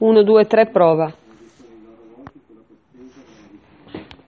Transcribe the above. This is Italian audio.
1, 2, 3, prova.